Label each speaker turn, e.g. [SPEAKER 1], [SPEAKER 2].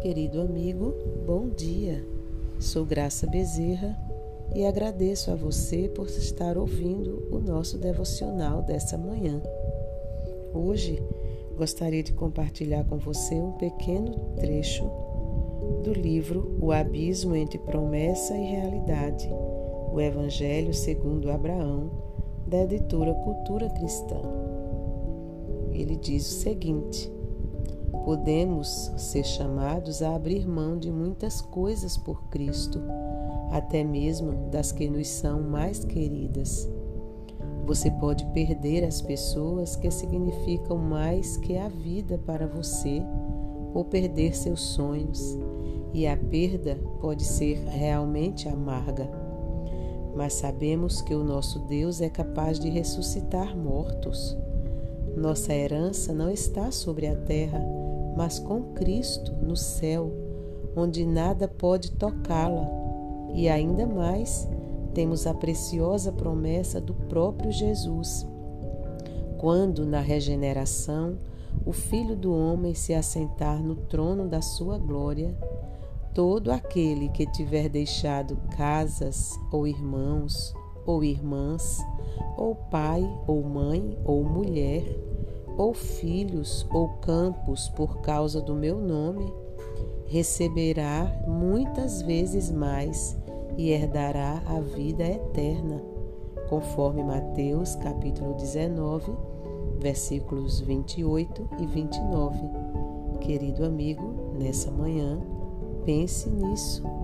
[SPEAKER 1] Querido amigo, bom dia. Sou Graça Bezerra e agradeço a você por estar ouvindo o nosso devocional dessa manhã. Hoje gostaria de compartilhar com você um pequeno trecho do livro O Abismo entre Promessa e Realidade, o Evangelho segundo Abraão, da editora Cultura Cristã. Ele diz o seguinte: Podemos ser chamados a abrir mão de muitas coisas por Cristo, até mesmo das que nos são mais queridas. Você pode perder as pessoas que significam mais que a vida para você, ou perder seus sonhos, e a perda pode ser realmente amarga. Mas sabemos que o nosso Deus é capaz de ressuscitar mortos. Nossa herança não está sobre a terra, mas com Cristo no céu, onde nada pode tocá-la. E ainda mais, temos a preciosa promessa do próprio Jesus. Quando, na regeneração, o Filho do Homem se assentar no trono da sua glória, todo aquele que tiver deixado casas, ou irmãos, ou irmãs, ou pai, ou mãe, ou mulher, ou filhos, ou campos por causa do meu nome, receberá muitas vezes mais e herdará a vida eterna, conforme Mateus capítulo 19, versículos 28 e 29. Querido amigo, nessa manhã, pense nisso